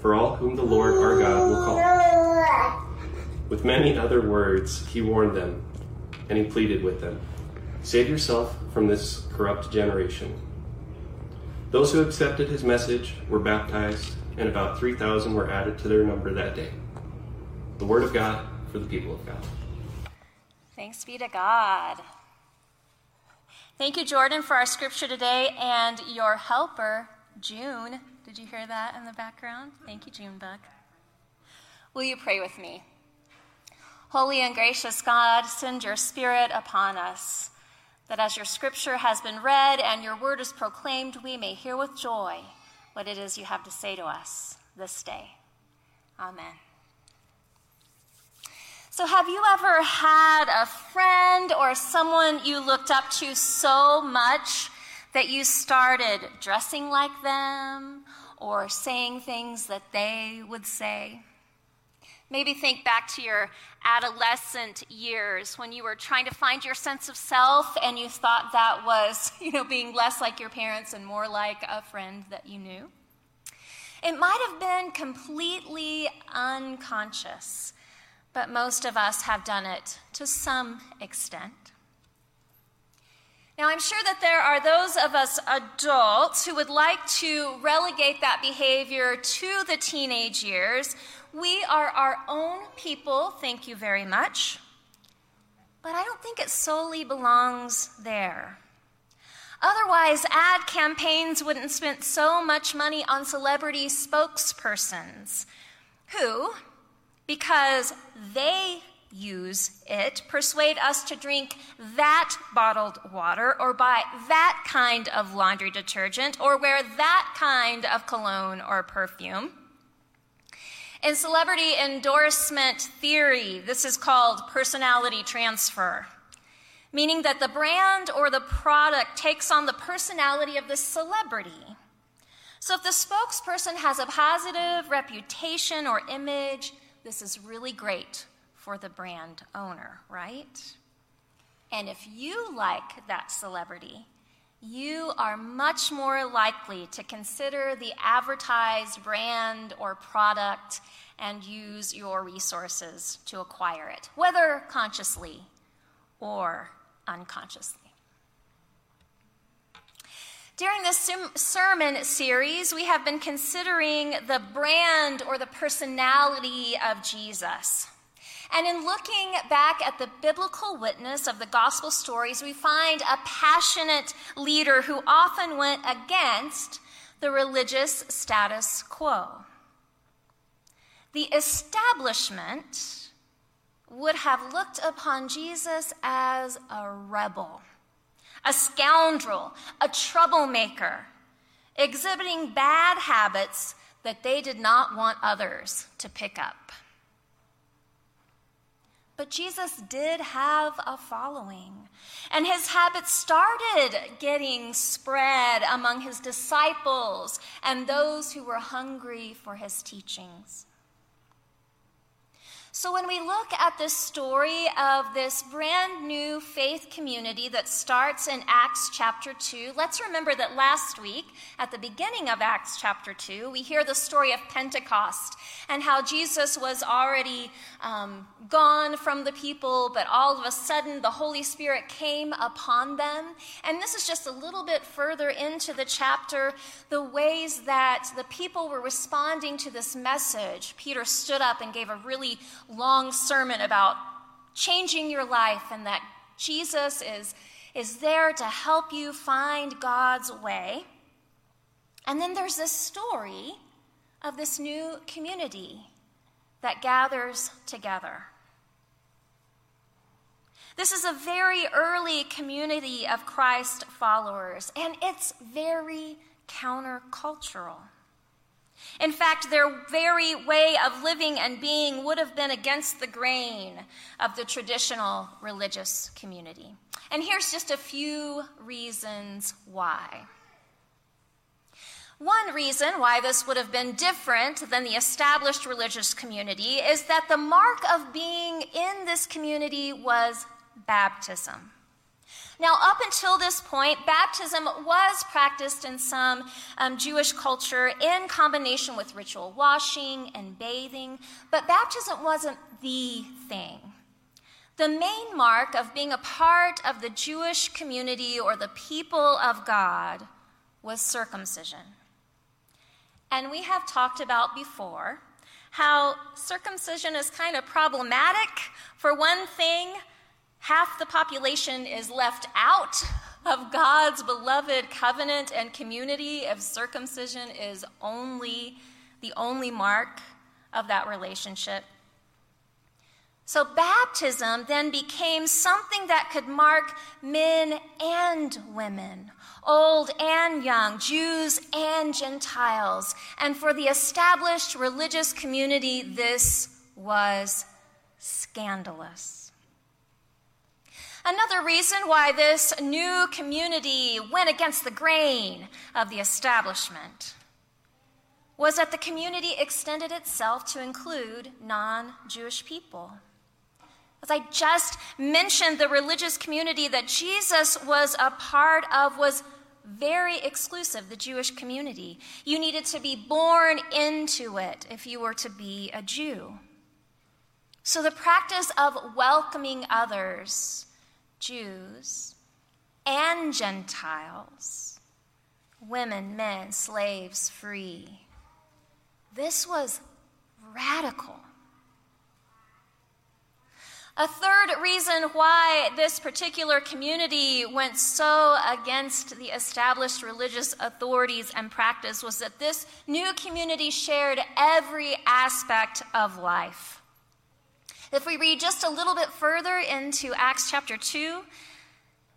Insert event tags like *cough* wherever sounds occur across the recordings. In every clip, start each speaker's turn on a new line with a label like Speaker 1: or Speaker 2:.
Speaker 1: for all whom the Lord our God will call. *laughs* With many other words, he warned them, and he pleaded with them Save yourself from this corrupt generation. Those who accepted his message were baptized, and about 3,000 were added to their number that day. The word of God for the people of God.
Speaker 2: Thanks be to God. Thank you, Jordan, for our scripture today and your helper, June. Did you hear that in the background? Thank you, June Buck. Will you pray with me? Holy and gracious God, send your Spirit upon us, that as your scripture has been read and your word is proclaimed, we may hear with joy what it is you have to say to us this day. Amen. So, have you ever had a friend or someone you looked up to so much that you started dressing like them or saying things that they would say. Maybe think back to your adolescent years when you were trying to find your sense of self and you thought that was, *laughs* you know, being less like your parents and more like a friend that you knew. It might have been completely unconscious, but most of us have done it to some extent. Now, I'm sure that there are those of us adults who would like to relegate that behavior to the teenage years. We are our own people, thank you very much. But I don't think it solely belongs there. Otherwise, ad campaigns wouldn't spend so much money on celebrity spokespersons who, because they use it, persuade us to drink that bottled water or buy that kind of laundry detergent or wear that kind of cologne or perfume. In celebrity endorsement theory, this is called personality transfer, meaning that the brand or the product takes on the personality of the celebrity. So if the spokesperson has a positive reputation or image, this is really great for the brand owner, right? And if you like that celebrity, you are much more likely to consider the advertised brand or product and use your resources to acquire it, whether consciously or unconsciously. During this sermon series, we have been considering the brand or the personality of Jesus. And in looking back at the biblical witness of the gospel stories, we find a passionate leader who often went against the religious status quo. The establishment would have looked upon Jesus as a rebel, a scoundrel, a troublemaker, exhibiting bad habits that they did not want others to pick up. But Jesus did have a following, and his habits started getting spread among his disciples and those who were hungry for his teachings. So, when we look at the story of this brand new faith community that starts in Acts chapter 2, let's remember that last week, at the beginning of Acts chapter 2, we hear the story of Pentecost and how Jesus was already um, gone from the people, but all of a sudden the Holy Spirit came upon them. And this is just a little bit further into the chapter, the ways that the people were responding to this message. Peter stood up and gave a really long sermon about changing your life and that Jesus is, is there to help you find God's way. And then there's this story of this new community that gathers together. This is a very early community of Christ followers, and it's very countercultural. In fact, their very way of living and being would have been against the grain of the traditional religious community. And here's just a few reasons why. One reason why this would have been different than the established religious community is that the mark of being in this community was baptism. Now, up until this point, baptism was practiced in some um, Jewish culture in combination with ritual washing and bathing, but baptism wasn't the thing. The main mark of being a part of the Jewish community or the people of God was circumcision. And we have talked about before how circumcision is kind of problematic. For one thing, half the population is left out of God's beloved covenant and community if circumcision is only the only mark of that relationship. So, baptism then became something that could mark men and women, old and young, Jews and Gentiles. And for the established religious community, this was scandalous. Another reason why this new community went against the grain of the establishment was that the community extended itself to include non Jewish people. As I just mentioned, the religious community that Jesus was a part of was very exclusive, the Jewish community. You needed to be born into it if you were to be a Jew. So the practice of welcoming others, Jews and Gentiles, women, men, slaves, free, this was radical. A third reason why this particular community went so against the established religious authorities and practice was that this new community shared every aspect of life. If we read just a little bit further into Acts chapter 2,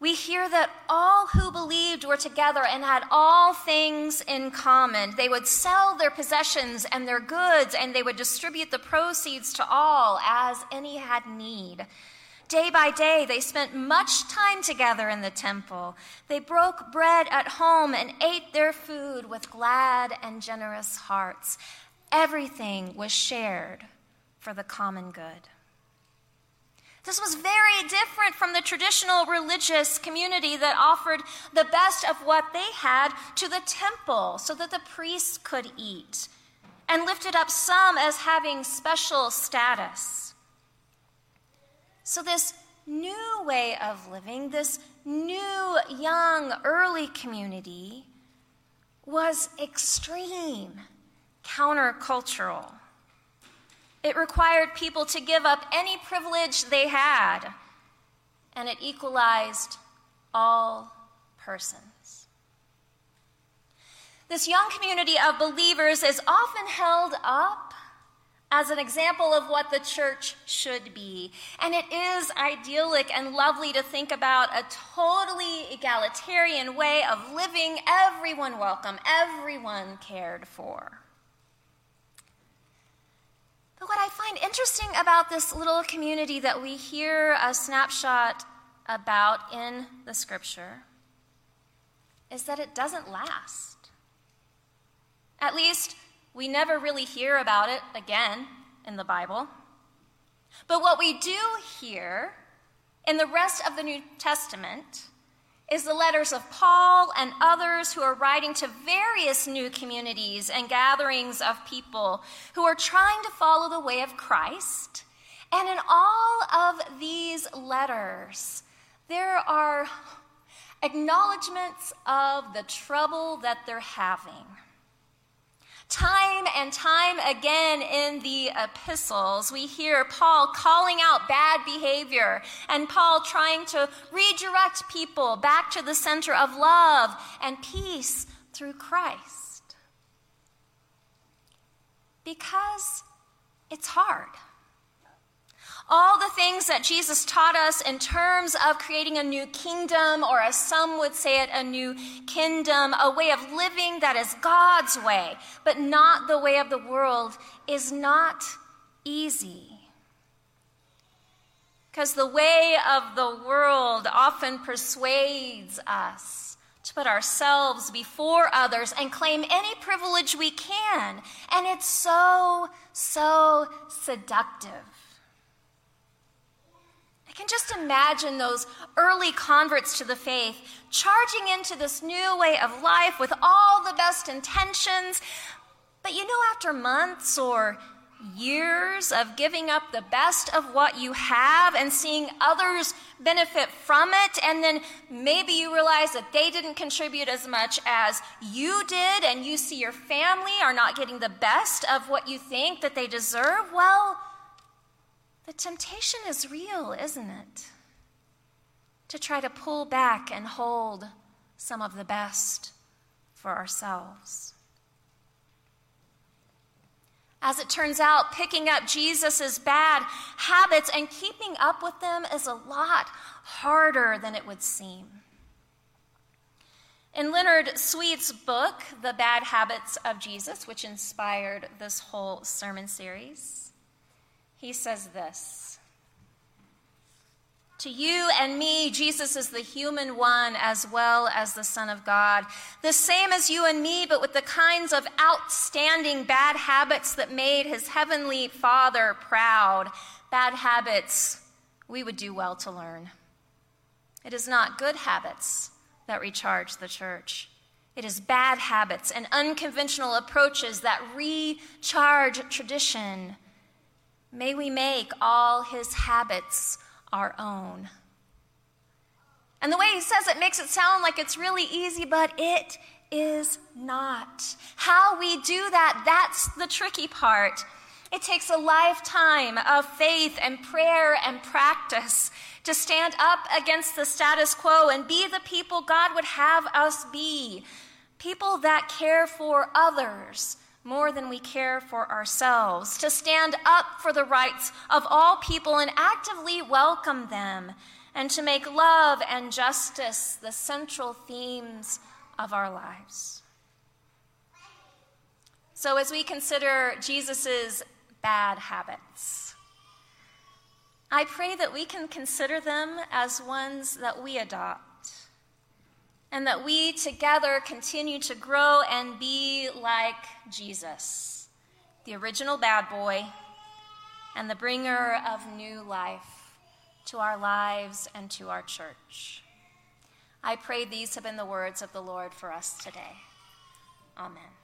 Speaker 2: we hear that all who believed were together and had all things in common. They would sell their possessions and their goods, and they would distribute the proceeds to all as any had need. Day by day, they spent much time together in the temple. They broke bread at home and ate their food with glad and generous hearts. Everything was shared for the common good. This was very different from the traditional religious community that offered the best of what they had to the temple so that the priests could eat, and lifted up some as having special status. So, this new way of living, this new, young, early community, was extreme, countercultural. It required people to give up any privilege they had, and it equalized all persons. This young community of believers is often held up as an example of what the church should be. And it is idyllic and lovely to think about a totally egalitarian way of living, everyone welcome, everyone cared for. But what I find interesting about this little community that we hear a snapshot about in the scripture is that it doesn't last. At least, we never really hear about it again in the Bible. But what we do hear in the rest of the New Testament is the letters of Paul and others who are writing to various new communities and gatherings of people who are trying to follow the way of Christ. And in all of these letters, there are acknowledgments of the trouble that they're having Time and time again in the epistles, we hear Paul calling out bad behavior and Paul trying to redirect people back to the center of love and peace through Christ. Because it's hard. All the things that Jesus taught us in terms of creating a new kingdom, or as some would say it, a new kingdom, a way of living that is God's way, but not the way of the world, is not easy. Because the way of the world often persuades us to put ourselves before others and claim any privilege we can. And it's so, so seductive. I can just imagine those early converts to the faith charging into this new way of life with all the best intentions. But you know, after months or years of giving up the best of what you have and seeing others benefit from it, and then maybe you realize that they didn't contribute as much as you did, and you see your family are not getting the best of what you think that they deserve, well, the temptation is real, isn't it? To try to pull back and hold some of the best for ourselves. As it turns out, picking up Jesus' bad habits and keeping up with them is a lot harder than it would seem. In Leonard Sweet's book, The Bad Habits of Jesus, which inspired this whole sermon series, he says this to you and me, Jesus is the human one as well as the Son of God. The same as you and me, but with the kinds of outstanding bad habits that made his heavenly Father proud. Bad habits we would do well to learn. It is not good habits that recharge the church. It is bad habits and unconventional approaches that recharge tradition. May we make all his habits our own. And the way he says it makes it sound like it's really easy, but it is not. How we do that, that's the tricky part. It takes a lifetime of faith and prayer and practice to stand up against the status quo and be the people God would have us be. People that care for others more than we care for ourselves, to stand up for the rights of all people and actively welcome them, and to make love and justice the central themes of our lives. So, as we consider Jesus' bad habits, I pray that we can consider them as ones that we adopt and that we together continue to grow and be like Jesus, the original bad boy and the bringer of new life to our lives and to our church. I pray these have been the words of the Lord for us today. Amen.